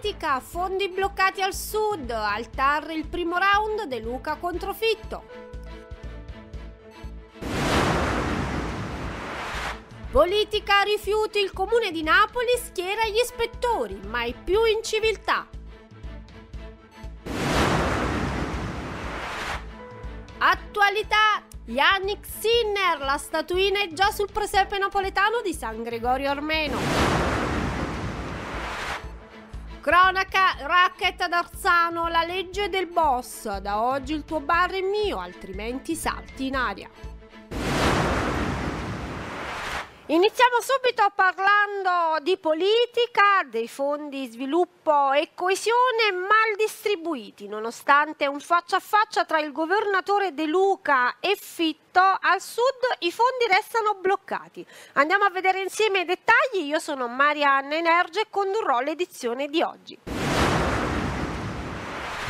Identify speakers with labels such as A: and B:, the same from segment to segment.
A: Politica, fondi bloccati al sud, al TAR il primo round De Luca contro Fitto. Politica rifiuti, il comune di Napoli schiera gli ispettori, mai più in civiltà. Attualità, Yannick Sinner, la statuina è già sul presepe napoletano di San Gregorio Armeno. Cronaca, racket ad Arzano, la legge del boss. Da oggi il tuo bar è mio, altrimenti salti in aria. Iniziamo subito parlando di politica, dei fondi sviluppo e coesione mal distribuiti, nonostante un faccia a faccia tra il governatore De Luca e Fitto, al sud i fondi restano bloccati. Andiamo a vedere insieme i dettagli, io sono Marianna Energe e condurrò l'edizione di oggi.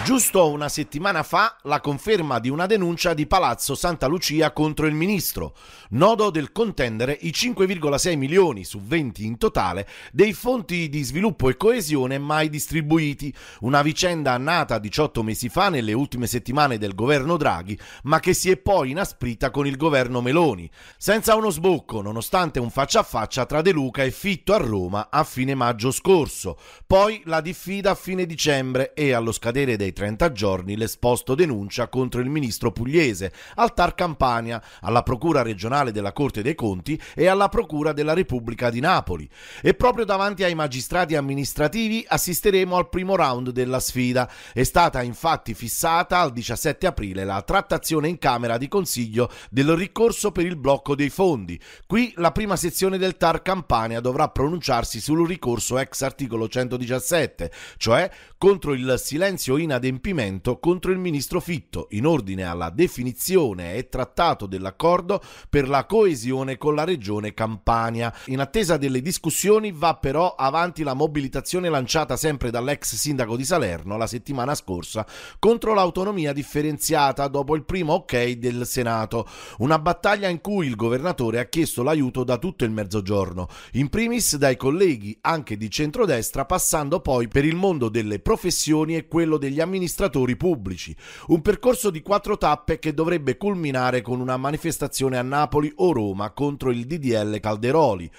B: Giusto una settimana fa la conferma di una denuncia di Palazzo Santa Lucia contro il ministro, nodo del contendere i 5,6 milioni su 20 in totale dei fondi di sviluppo e coesione mai distribuiti, una vicenda nata 18 mesi fa nelle ultime settimane del governo Draghi, ma che si è poi inasprita con il governo Meloni, senza uno sbocco nonostante un faccia a faccia tra De Luca e Fitto a Roma a fine maggio scorso, poi la diffida a fine dicembre e allo scadere dei 30 giorni l'esposto denuncia contro il ministro pugliese, al TAR Campania, alla Procura regionale della Corte dei Conti e alla Procura della Repubblica di Napoli. E proprio davanti ai magistrati amministrativi assisteremo al primo round della sfida. È stata infatti fissata al 17 aprile la trattazione in Camera di Consiglio del ricorso per il blocco dei fondi. Qui la prima sezione del TAR Campania dovrà pronunciarsi sul ricorso ex articolo 117, cioè contro il silenzio inadempiente adempimento contro il ministro Fitto. In ordine alla definizione e trattato dell'accordo per la coesione con la regione Campania. In attesa delle discussioni va però avanti la mobilitazione lanciata sempre dall'ex sindaco di Salerno la settimana scorsa contro l'autonomia differenziata dopo il primo ok del Senato, una battaglia in cui il governatore ha chiesto l'aiuto da tutto il mezzogiorno, in primis dai colleghi anche di centrodestra passando poi per il mondo delle professioni e quello degli amministratori pubblici, un percorso di quattro tappe che dovrebbe culminare con una manifestazione a Napoli o Roma contro il DDL Calderoli.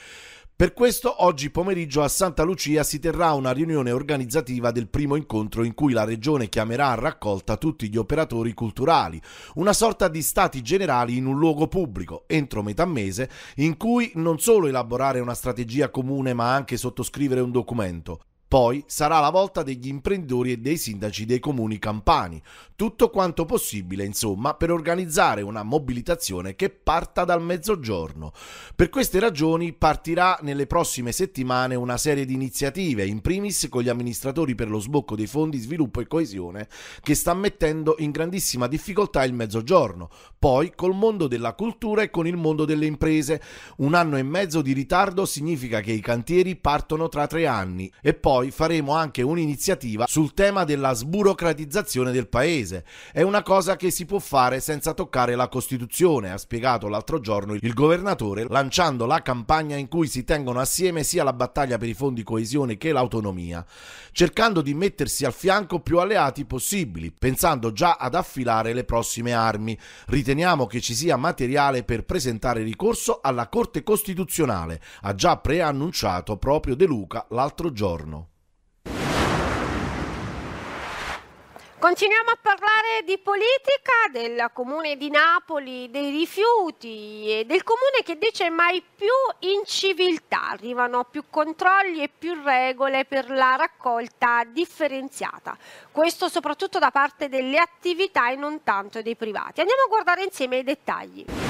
B: Per questo oggi pomeriggio a Santa Lucia si terrà una riunione organizzativa del primo incontro in cui la Regione chiamerà a raccolta tutti gli operatori culturali, una sorta di stati generali in un luogo pubblico, entro metà mese, in cui non solo elaborare una strategia comune ma anche sottoscrivere un documento. Poi sarà la volta degli imprenditori e dei sindaci dei comuni campani. Tutto quanto possibile, insomma, per organizzare una mobilitazione che parta dal mezzogiorno. Per queste ragioni partirà nelle prossime settimane una serie di iniziative, in primis con gli amministratori per lo sbocco dei fondi sviluppo e coesione, che sta mettendo in grandissima difficoltà il mezzogiorno, poi col mondo della cultura e con il mondo delle imprese. Un anno e mezzo di ritardo significa che i cantieri partono tra tre anni e poi poi faremo anche un'iniziativa sul tema della sburocratizzazione del paese. È una cosa che si può fare senza toccare la Costituzione, ha spiegato l'altro giorno il governatore, lanciando la campagna in cui si tengono assieme sia la battaglia per i fondi coesione che l'autonomia, cercando di mettersi al fianco più alleati possibili, pensando già ad affilare le prossime armi. Riteniamo che ci sia materiale per presentare ricorso alla Corte Costituzionale, ha già preannunciato proprio De Luca l'altro giorno.
A: Continuiamo a parlare di politica, del comune di Napoli, dei rifiuti e del comune che dice mai più in civiltà. Arrivano più controlli e più regole per la raccolta differenziata. Questo soprattutto da parte delle attività e non tanto dei privati. Andiamo a guardare insieme i dettagli.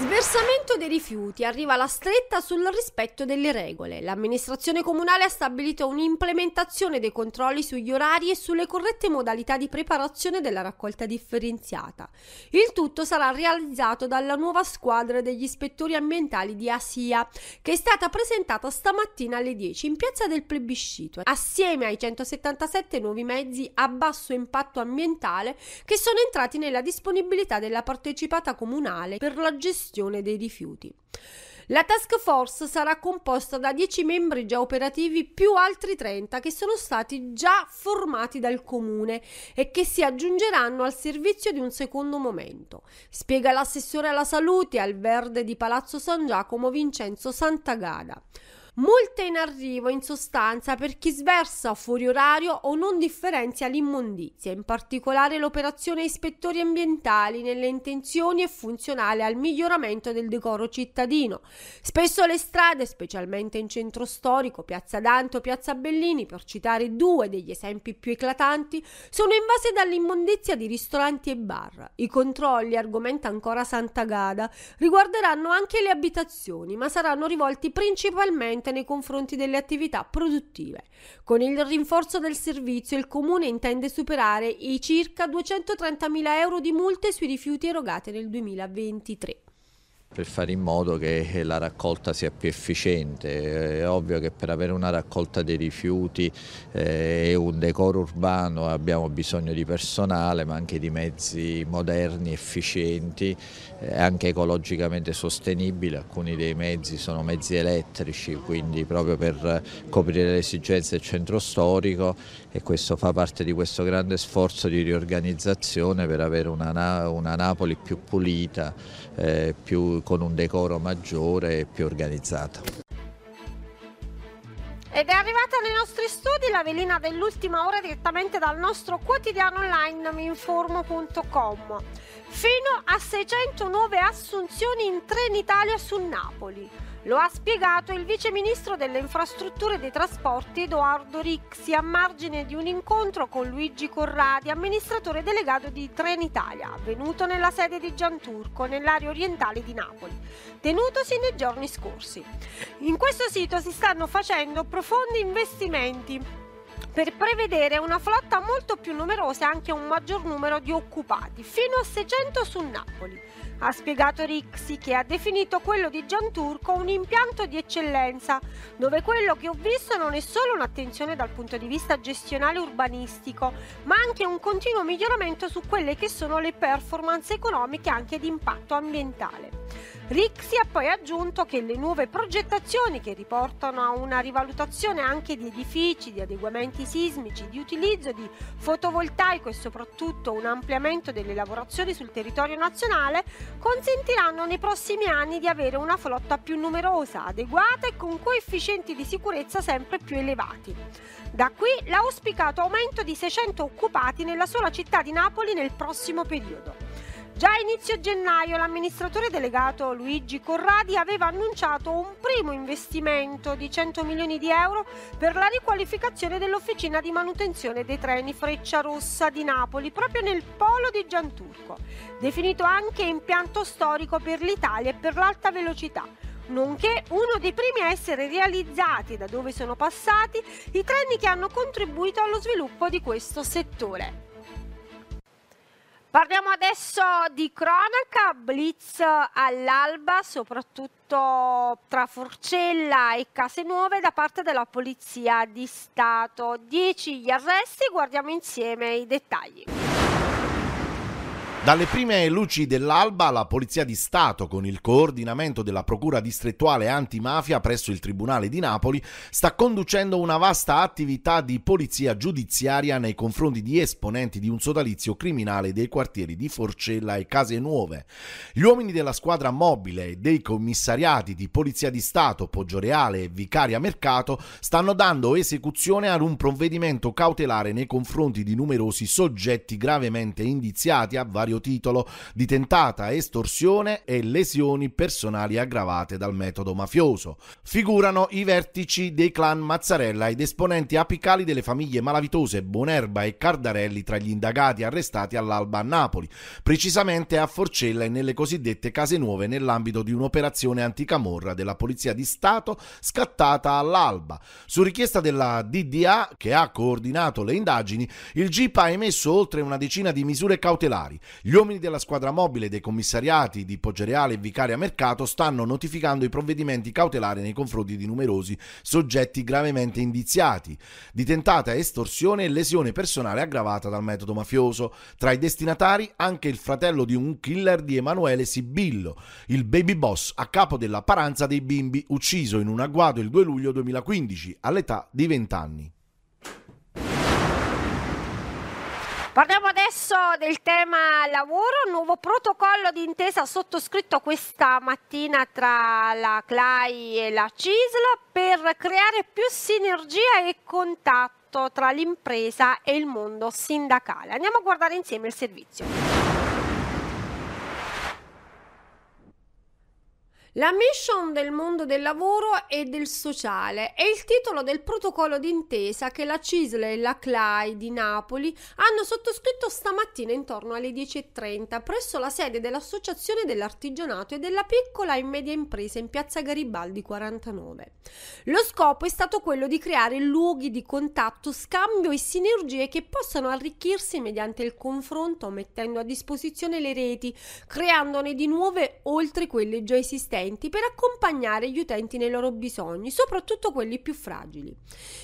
A: Sversamento dei rifiuti. Arriva la stretta sul rispetto delle regole. L'amministrazione comunale ha stabilito un'implementazione dei controlli sugli orari e sulle corrette modalità di preparazione della raccolta differenziata. Il tutto sarà realizzato dalla nuova squadra degli ispettori ambientali di ASIA, che è stata presentata stamattina alle 10 in piazza del plebiscito, assieme ai 177 nuovi mezzi a basso impatto ambientale che sono entrati nella disponibilità della partecipata comunale per la gestione gestione dei rifiuti. La task force sarà composta da 10 membri già operativi più altri 30 che sono stati già formati dal comune e che si aggiungeranno al servizio di un secondo momento, spiega l'assessore alla salute al Verde di Palazzo San Giacomo Vincenzo Santagada. Multe in arrivo in sostanza per chi sversa fuori orario o non differenzia l'immondizia, in particolare l'operazione ispettori ambientali nelle intenzioni è funzionale al miglioramento del decoro cittadino. Spesso le strade, specialmente in centro storico, Piazza Dante o Piazza Bellini, per citare due degli esempi più eclatanti, sono invase dall'immondizia di ristoranti e bar. I controlli, argomenta ancora Sant'Agada, riguarderanno anche le abitazioni, ma saranno rivolti principalmente direttamente nei confronti delle attività produttive. Con il rinforzo del servizio il Comune intende superare i circa 230.000 euro di multe sui rifiuti erogate nel 2023
C: per fare in modo che la raccolta sia più efficiente. È ovvio che per avere una raccolta dei rifiuti eh, e un decoro urbano abbiamo bisogno di personale ma anche di mezzi moderni, efficienti, anche ecologicamente sostenibili. Alcuni dei mezzi sono mezzi elettrici, quindi proprio per coprire le esigenze del centro storico e questo fa parte di questo grande sforzo di riorganizzazione per avere una, una Napoli più pulita, eh, più con un decoro maggiore e più organizzata.
A: Ed è arrivata nei nostri studi la velina dell'ultima ora direttamente dal nostro quotidiano online minformo.com. Fino a 600 nuove assunzioni in Trenitalia su Napoli. Lo ha spiegato il vice ministro delle infrastrutture e dei trasporti Edoardo Rixi a margine di un incontro con Luigi Corradi, amministratore delegato di Trenitalia, avvenuto nella sede di Gianturco, nell'area orientale di Napoli, tenutosi nei giorni scorsi. In questo sito si stanno facendo profondi investimenti per prevedere una flotta molto più numerosa e anche un maggior numero di occupati, fino a 600 su Napoli ha spiegato Rixi che ha definito quello di Gianturco un impianto di eccellenza, dove quello che ho visto non è solo un'attenzione dal punto di vista gestionale urbanistico, ma anche un continuo miglioramento su quelle che sono le performance economiche anche di impatto ambientale. Rixi ha poi aggiunto che le nuove progettazioni che riportano a una rivalutazione anche di edifici, di adeguamenti sismici, di utilizzo di fotovoltaico e soprattutto un ampliamento delle lavorazioni sul territorio nazionale consentiranno nei prossimi anni di avere una flotta più numerosa, adeguata e con coefficienti di sicurezza sempre più elevati. Da qui l'auspicato aumento di 600 occupati nella sola città di Napoli nel prossimo periodo. Già a inizio gennaio l'amministratore delegato Luigi Corradi aveva annunciato un primo investimento di 100 milioni di euro per la riqualificazione dell'officina di manutenzione dei treni Freccia Rossa di Napoli, proprio nel polo di Gianturco, definito anche impianto storico per l'Italia e per l'alta velocità nonché uno dei primi a essere realizzati da dove sono passati i treni che hanno contribuito allo sviluppo di questo settore. Parliamo adesso di cronaca, blitz all'alba, soprattutto tra Forcella e Case Nuove da parte della Polizia di Stato. 10 gli arresti, guardiamo insieme i dettagli.
B: Dalle prime luci dell'alba, la Polizia di Stato, con il coordinamento della Procura distrettuale antimafia presso il Tribunale di Napoli, sta conducendo una vasta attività di polizia giudiziaria nei confronti di esponenti di un sodalizio criminale dei quartieri di Forcella e Case Nuove. Gli uomini della squadra mobile e dei commissariati di Polizia di Stato, Poggioreale e Vicaria Mercato stanno dando esecuzione ad un provvedimento cautelare nei confronti di numerosi soggetti gravemente indiziati a vari vario titolo di tentata estorsione e lesioni personali aggravate dal metodo mafioso. Figurano i vertici dei clan Mazzarella ed esponenti apicali delle famiglie malavitose Bonerba e Cardarelli tra gli indagati arrestati all'alba a Napoli, precisamente a Forcella e nelle cosiddette case nuove nell'ambito di un'operazione anticamorra della Polizia di Stato scattata all'alba. Su richiesta della DDA, che ha coordinato le indagini, il GIP ha emesso oltre una decina di misure cautelari Gli uomini della squadra mobile dei commissariati di Poggioreale e Vicaria Mercato stanno notificando i provvedimenti cautelari nei confronti di numerosi soggetti gravemente indiziati di tentata estorsione e lesione personale aggravata dal metodo mafioso. Tra i destinatari anche il fratello di un killer di Emanuele Sibillo, il baby boss a capo della Paranza dei Bimbi, ucciso in un agguato il 2 luglio 2015 all'età di 20 anni.
A: Parliamo adesso del tema lavoro, nuovo protocollo d'intesa sottoscritto questa mattina tra la CLAI e la CISL per creare più sinergia e contatto tra l'impresa e il mondo sindacale. Andiamo a guardare insieme il servizio. La mission del mondo del lavoro e del sociale è il titolo del protocollo d'intesa che la CISL e la CLAI di Napoli hanno sottoscritto stamattina intorno alle 10.30 presso la sede dell'Associazione dell'Artigianato e della Piccola e Media Impresa in piazza Garibaldi 49. Lo scopo è stato quello di creare luoghi di contatto, scambio e sinergie che possano arricchirsi mediante il confronto mettendo a disposizione le reti, creandone di nuove oltre quelle già esistenti potenti per accompagnare gli utenti nei loro bisogni, soprattutto quelli più fragili.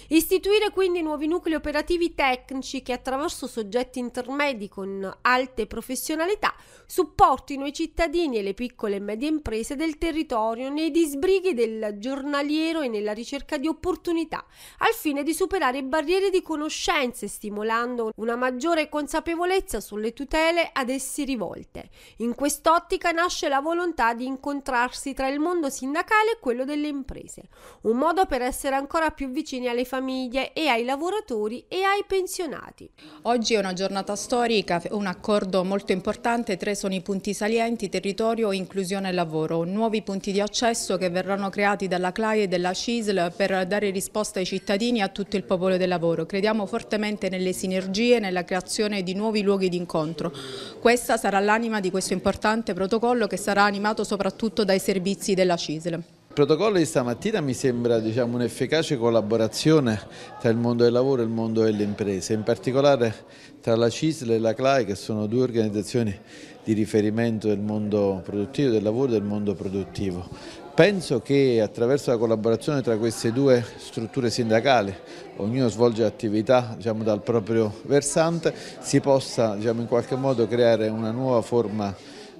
A: Istituire quindi nuovi nuclei operativi tecnici che attraverso soggetti intermedi con alte professionalità supportino i cittadini e le piccole e medie imprese del territorio nei disbrighi del giornaliero e nella ricerca di opportunità, al fine di superare barriere di conoscenze, stimolando una maggiore consapevolezza sulle tutele ad essi rivolte. In quest'ottica nasce la volontà di incontrarsi rapportarsi tra il mondo sindacale e quello delle imprese, un modo per essere ancora più vicini alle famiglie e ai lavoratori e ai pensionati.
D: Oggi è una giornata storica, un accordo molto importante, tre sono i punti salienti, territorio, inclusione e lavoro, nuovi punti di accesso che verranno creati dalla CLAI e dalla CISL per dare risposta ai cittadini e a tutto il popolo del lavoro. Crediamo fortemente nelle sinergie, nella creazione di nuovi luoghi di incontro. Questa sarà l'anima di questo importante protocollo che sarà animato soprattutto dai servizi servizi della CISL.
E: Il protocollo di stamattina mi sembra diciamo, un'efficace collaborazione tra il mondo del lavoro e il mondo delle imprese, in particolare tra la CISL e la CLAI che sono due organizzazioni di riferimento del mondo produttivo, del lavoro e del mondo produttivo. Penso che attraverso la collaborazione tra queste due strutture sindacali, ognuno svolge attività diciamo, dal proprio versante, si possa diciamo, in qualche modo creare una nuova forma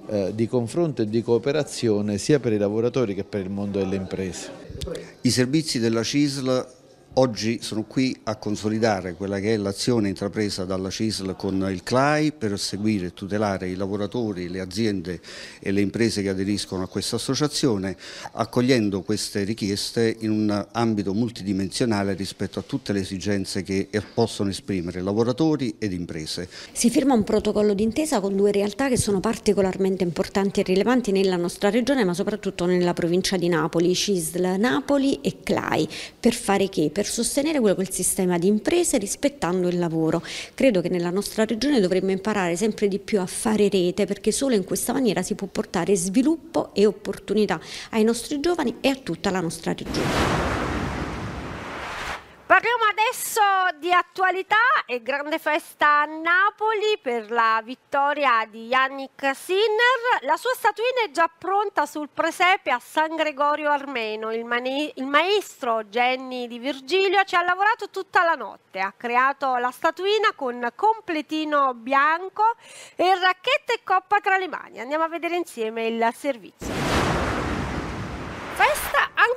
E: eh, di confronto e di cooperazione sia per i lavoratori che per il mondo delle imprese.
F: I servizi della CISL Oggi sono qui a consolidare quella che è l'azione intrapresa dalla CISL con il CLAI per seguire e tutelare i lavoratori, le aziende e le imprese che aderiscono a questa associazione, accogliendo queste richieste in un ambito multidimensionale rispetto a tutte le esigenze che possono esprimere lavoratori ed imprese.
G: Si firma un protocollo d'intesa con due realtà che sono particolarmente importanti e rilevanti nella nostra regione ma soprattutto nella provincia di Napoli, CISL Napoli e CLAI, per fare che? Per sostenere quello che è il sistema di imprese rispettando il lavoro. Credo che nella nostra regione dovremmo imparare sempre di più a fare rete perché solo in questa maniera si può portare sviluppo e opportunità ai nostri giovani e a tutta la nostra regione.
A: Parliamo adesso di attualità e grande festa a Napoli per la vittoria di Yannick Sinner. La sua statuina è già pronta sul presepe a San Gregorio Armeno. Il, il, maestro Jenny Di Virgilio ci ha lavorato tutta la notte. Ha creato la statuina con completino bianco e racchetta e coppa tra le mani. Andiamo a vedere insieme il servizio.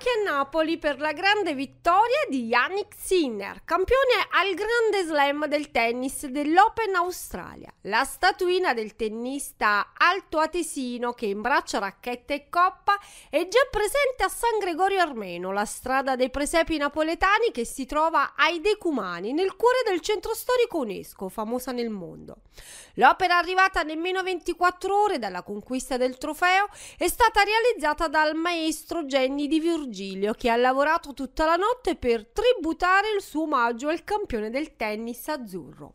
A: Anche a Napoli per la grande vittoria di Yannick Sinner, campione al grande slam del tennis dell'Open Australia. La statuina del tennista altoatesino che imbraccia racchetta e coppa è già presente a San Gregorio Armeno, la strada dei presepi napoletani che si trova ai Decumani, nel cuore del centro storico UNESCO, famosa nel mondo. L'opera arrivata nemmeno 24 ore dalla conquista del trofeo è stata realizzata dal maestro Jenny di Virgilio che ha lavorato tutta la notte per tributare il suo omaggio al campione del tennis azzurro.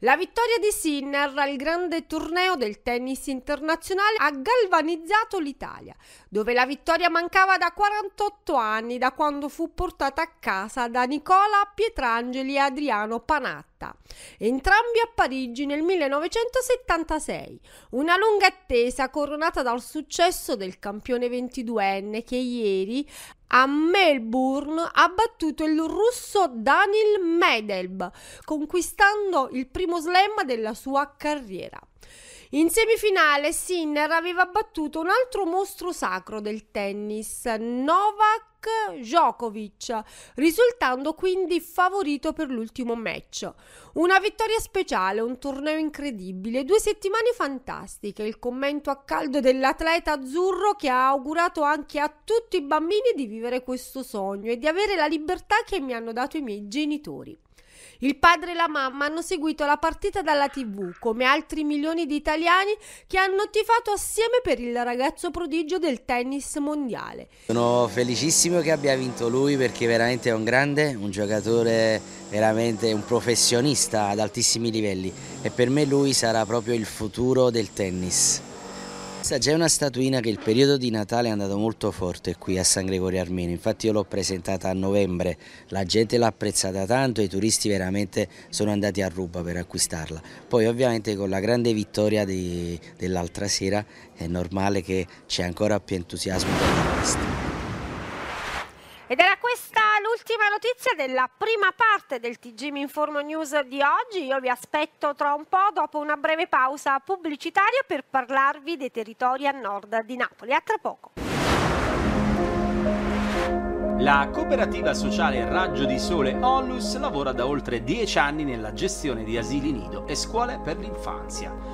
A: La vittoria di Sinner al grande torneo del tennis internazionale ha galvanizzato l'Italia, dove la vittoria mancava da 48 anni, da quando fu portata a casa da Nicola Pietrangeli e Adriano Panatta, entrambi a Parigi nel 1976. Una lunga attesa coronata dal successo del campione 22enne che ieri a Melbourne ha battuto il russo Daniel Medelb, conquistando il primo slam della sua carriera. In semifinale Sinner aveva battuto un altro mostro sacro del tennis, Novak Djokovic, risultando quindi favorito per l'ultimo match. Una vittoria speciale, un torneo incredibile, due settimane fantastiche, il commento a caldo dell'atleta azzurro che ha augurato anche a tutti i bambini di vivere questo sogno e di avere la libertà che mi hanno dato i miei genitori. Il padre e la mamma hanno seguito la partita dalla TV, come altri milioni di italiani che hanno tifato assieme per il ragazzo prodigio del tennis mondiale.
H: Sono felicissimo che abbia vinto lui perché veramente è un grande, un giocatore veramente un professionista ad altissimi livelli e per me lui sarà proprio il futuro del tennis. C'è una statuina che il periodo di Natale è andato molto forte qui a San Gregorio Armeno, infatti io l'ho presentata a novembre, la gente l'ha apprezzata tanto e i turisti veramente sono andati a ruba per acquistarla. Poi ovviamente con la grande vittoria dell'altra sera è normale che c'è ancora più entusiasmo per turisti.
A: Ed era questa l'ultima notizia della prima parte del TG Mi Informo News di oggi. Io vi aspetto tra un po' dopo una breve pausa pubblicitaria per parlarvi dei territori a nord di Napoli. A tra poco.
I: La cooperativa sociale Raggio di Sole Onlus lavora da oltre dieci anni nella gestione di asili nido e scuole per l'infanzia.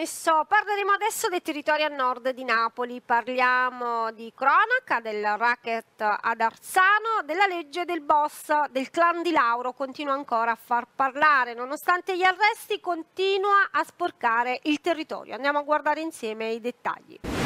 A: Come promesso, parleremo adesso dei territori a nord di Napoli. Parliamo di cronaca, del racket ad Arzano, della legge del boss del clan di Lauro. Continua ancora a far parlare, nonostante gli arresti, continua a sporcare il territorio. Andiamo a guardare insieme i dettagli.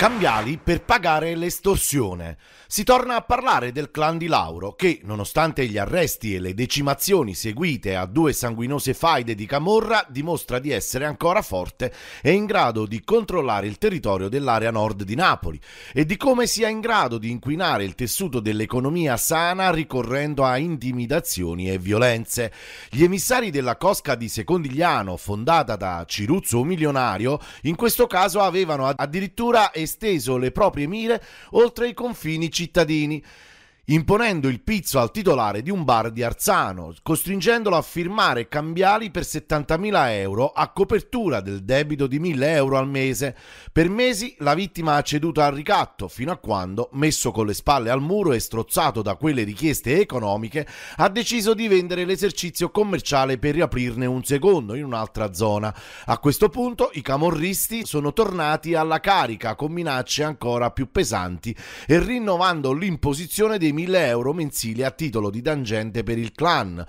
B: Cambiali per pagare l'estorsione si torna a parlare del clan di Lauro che, nonostante gli arresti e le decimazioni seguite a due sanguinose faide di Camorra, dimostra di essere ancora forte e in grado di controllare il territorio dell'area nord di Napoli e di come sia in grado di inquinare il tessuto dell'economia sana ricorrendo a intimidazioni e violenze. Gli emissari della Cosca di Secondigliano, fondata da Ciruzzo Milionario, in questo caso avevano addirittura esteso le proprie mire oltre i confini cittadini imponendo il pizzo al titolare di un bar di Arzano, costringendolo a firmare cambiali per 70.000 euro a copertura del debito di 1.000 euro al mese. Per mesi la vittima ha ceduto al ricatto, fino a quando, messo con le spalle al muro e strozzato da quelle richieste economiche, ha deciso di vendere l'esercizio commerciale per riaprirne un secondo in un'altra zona. A questo punto i camorristi sono tornati alla carica con minacce ancora più pesanti e rinnovando l'imposizione dei 1000 euro mensili a titolo di tangente per il clan.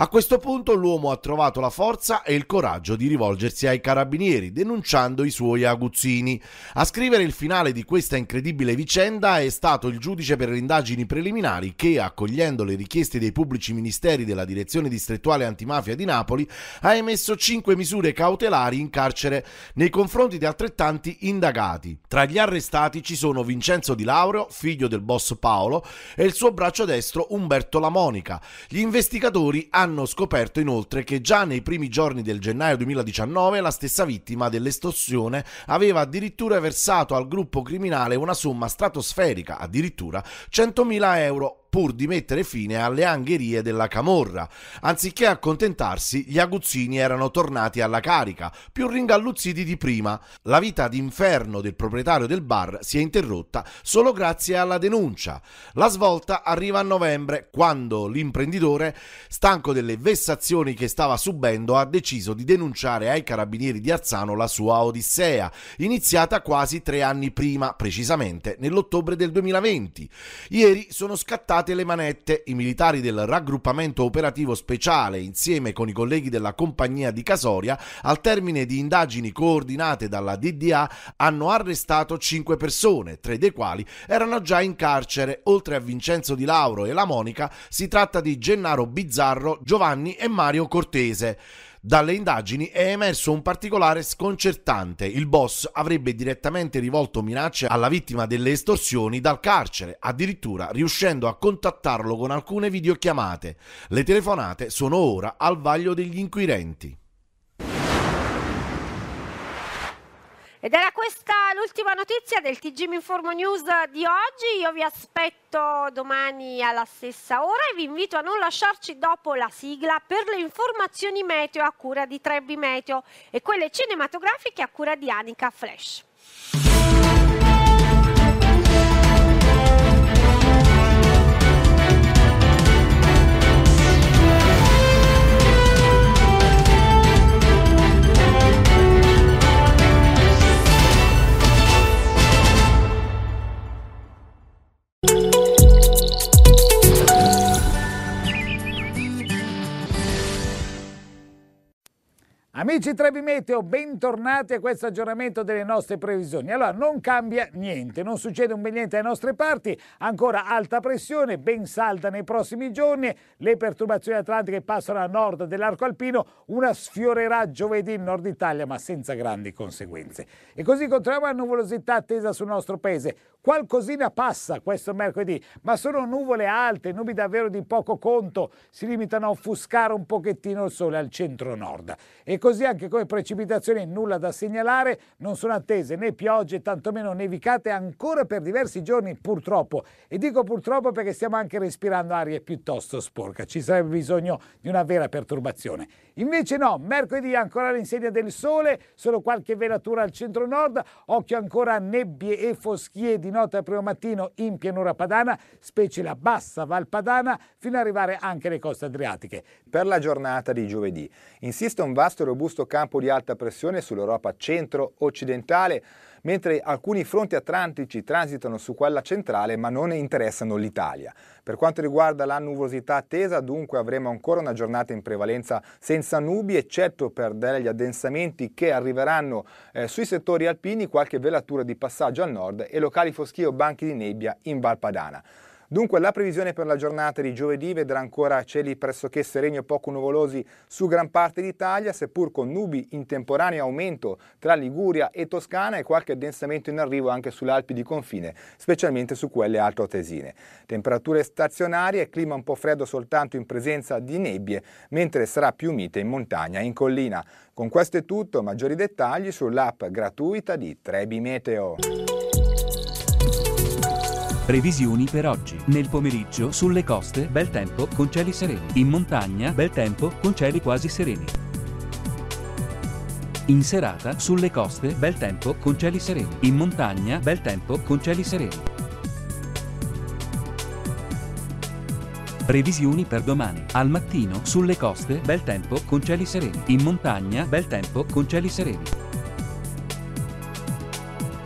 B: A questo punto l'uomo ha trovato la forza e il coraggio di rivolgersi ai carabinieri, denunciando i suoi aguzzini. A scrivere il finale di questa incredibile vicenda è stato il giudice per le indagini preliminari che, accogliendo le richieste dei pubblici ministeri della Direzione distrettuale antimafia di Napoli, ha emesso cinque misure cautelari in carcere nei confronti di altrettanti indagati. Tra gli arrestati ci sono Vincenzo Di Laureo, figlio del boss Paolo, e il suo braccio destro Umberto La Monica. Gli investigatori hanno scoperto inoltre che già nei primi giorni del gennaio 2019 la stessa vittima dell'estorsione aveva addirittura versato al gruppo criminale una somma stratosferica, addirittura 100.000 euro pur di mettere fine alle angherie della camorra. Anziché accontentarsi, gli aguzzini erano tornati alla carica, più ringalluzziti di prima. La vita d'inferno del proprietario del bar si è interrotta solo grazie alla denuncia. La svolta arriva a novembre, quando l'imprenditore, stanco delle vessazioni che stava subendo, ha deciso di denunciare ai carabinieri di Arzano la sua odissea, iniziata quasi tre anni prima, precisamente nell'ottobre del 2020. Ieri sono scattati alzate le manette, i militari del raggruppamento operativo speciale, insieme con i colleghi della compagnia di Casoria, al termine di indagini coordinate dalla DDA, hanno arrestato cinque persone, tre dei quali erano già in carcere. Oltre a Vincenzo Di Lauro e la Monica, si tratta di Gennaro Bizzarro, Giovanni e Mario Cortese. Dalle indagini è emerso un particolare sconcertante. Il boss avrebbe direttamente rivolto minacce alla vittima delle estorsioni dal carcere, addirittura riuscendo a contattarlo con alcune videochiamate. Le telefonate sono ora al vaglio degli inquirenti.
A: Ed era questa l'ultima notizia del TG Informo News di oggi. Io vi aspetto domani alla stessa ora e vi invito a non lasciarci dopo la sigla per le informazioni meteo a cura di Trebbi Meteo e quelle cinematografiche a cura di Anica Flash.
J: Amici Trebi Meteo, bentornati a questo aggiornamento delle nostre previsioni. Allora, non cambia niente, non succede un bel niente alle nostre parti, ancora alta pressione, ben salda nei prossimi giorni, le perturbazioni atlantiche passano a nord dell'arco alpino, una sfiorerà giovedì in nord Italia ma senza grandi conseguenze. E così continuiamo la nuvolosità attesa sul nostro paese. Qualcosina passa questo mercoledì, ma sono nuvole alte, nubi davvero di poco conto, si limitano a offuscare un pochettino il sole al centro-nord. E così anche come precipitazioni nulla da segnalare, non sono attese né piogge, tantomeno nevicate ancora per diversi giorni purtroppo. E dico purtroppo perché stiamo anche respirando aria piuttosto sporca, ci sarebbe bisogno di una vera perturbazione. Invece no, mercoledì ancora l'insegna del sole, solo qualche velatura al centro-nord, occhio ancora a nebbie e foschie di notte al primo mattino in pianura padana, specie la bassa Val Padana, fino ad arrivare anche alle coste adriatiche.
K: Per la giornata di giovedì insiste un vasto e campo di alta pressione sull'Europa centro-occidentale, mentre alcuni fronti atlantici transitano su quella centrale ma non interessano l'Italia. Per quanto riguarda la nuvosità attesa, dunque avremo ancora una giornata in prevalenza senza nubi, eccetto per degli addensamenti che arriveranno eh, sui settori alpini, qualche velatura di passaggio al nord e locali foschie o banchi di nebbia in Val Padana. Dunque la previsione per la giornata di giovedì vedrà ancora cieli pressoché sereni o poco nuvolosi su gran parte d'Italia, seppur con nubi in temporaneo aumento tra Liguria e Toscana e qualche addensamento in arrivo anche sulle Alpi di confine, specialmente su quelle altoatesine. Temperature stazionarie e clima un po' freddo soltanto in presenza di nebbie, mentre sarà più mite in montagna e in collina. Con questo è tutto, maggiori dettagli sull'app gratuita di Trebi Meteo.
L: Previsioni per oggi. Nel pomeriggio sulle coste bel tempo con cieli sereni. In montagna bel tempo con cieli quasi sereni. In serata sulle coste bel tempo con cieli sereni. In montagna bel tempo con cieli sereni. Previsioni per domani. Al mattino sulle coste bel tempo con cieli sereni. In montagna bel tempo con cieli sereni.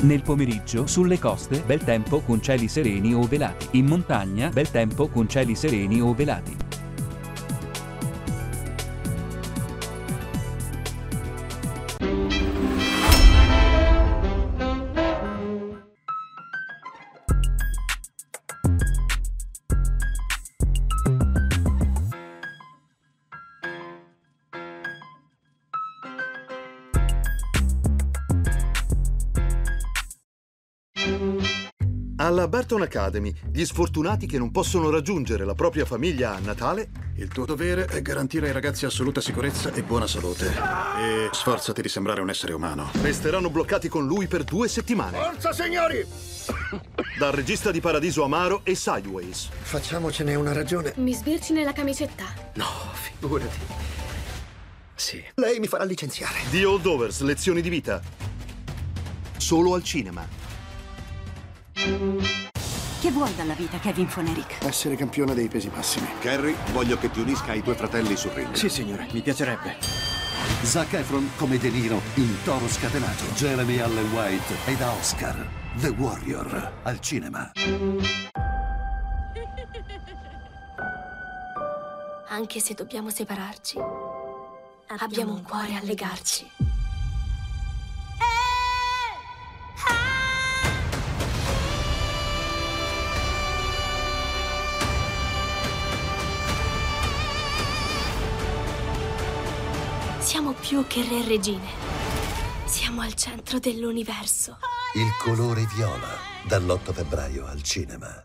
L: Nel pomeriggio sulle coste bel tempo con cieli sereni o velati. In montagna bel tempo con cieli sereni o velati.
M: Barton Academy, gli sfortunati che non possono raggiungere la propria famiglia a Natale.
N: Il tuo dovere è garantire ai ragazzi assoluta sicurezza e buona salute. E sforzati di sembrare un essere umano.
M: Resteranno bloccati con lui per due settimane.
N: Forza, signori!
M: Dal regista di Paradiso Amaro e Sideways.
N: Facciamocene una ragione.
O: Mi sbirci nella camicetta?
N: No, figurati. Sì. Lei mi farà licenziare.
M: The Holdovers, lezioni di vita. Solo al cinema.
P: Che vuoi dalla vita, Kevin Foneric?
N: Essere campione dei pesi massimi.
Q: Carrie, voglio che ti unisca ai tuoi fratelli sul ring.
N: Sì, signore, mi piacerebbe.
R: Zac Efron come De Niro in Toro Scatenato. Jeremy Allen White e da Oscar. The Warrior al cinema.
O: Anche se dobbiamo separarci, abbiamo un cuore a legarci. Più che re e regine. Siamo al centro dell'universo.
R: Il colore viola, dall'8 febbraio al cinema.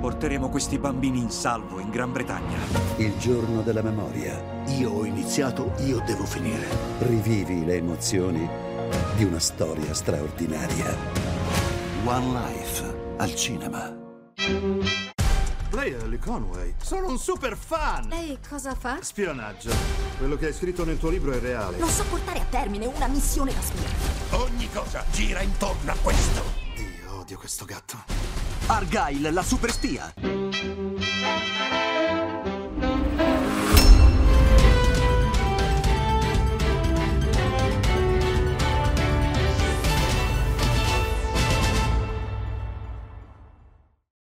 S: Porteremo questi bambini in salvo in Gran Bretagna.
R: Il giorno della memoria.
N: Io ho iniziato, io devo finire.
R: Rivivi le emozioni di una storia straordinaria. One Life al cinema.
M: Lei è Ellie Conway. Sono un super fan!
O: Lei cosa fa?
M: Spionaggio. Quello che hai scritto nel tuo libro è reale.
P: Non so portare a termine una missione da spia.
N: Ogni cosa gira intorno a questo. Io odio questo gatto.
S: Argyle, la super spia.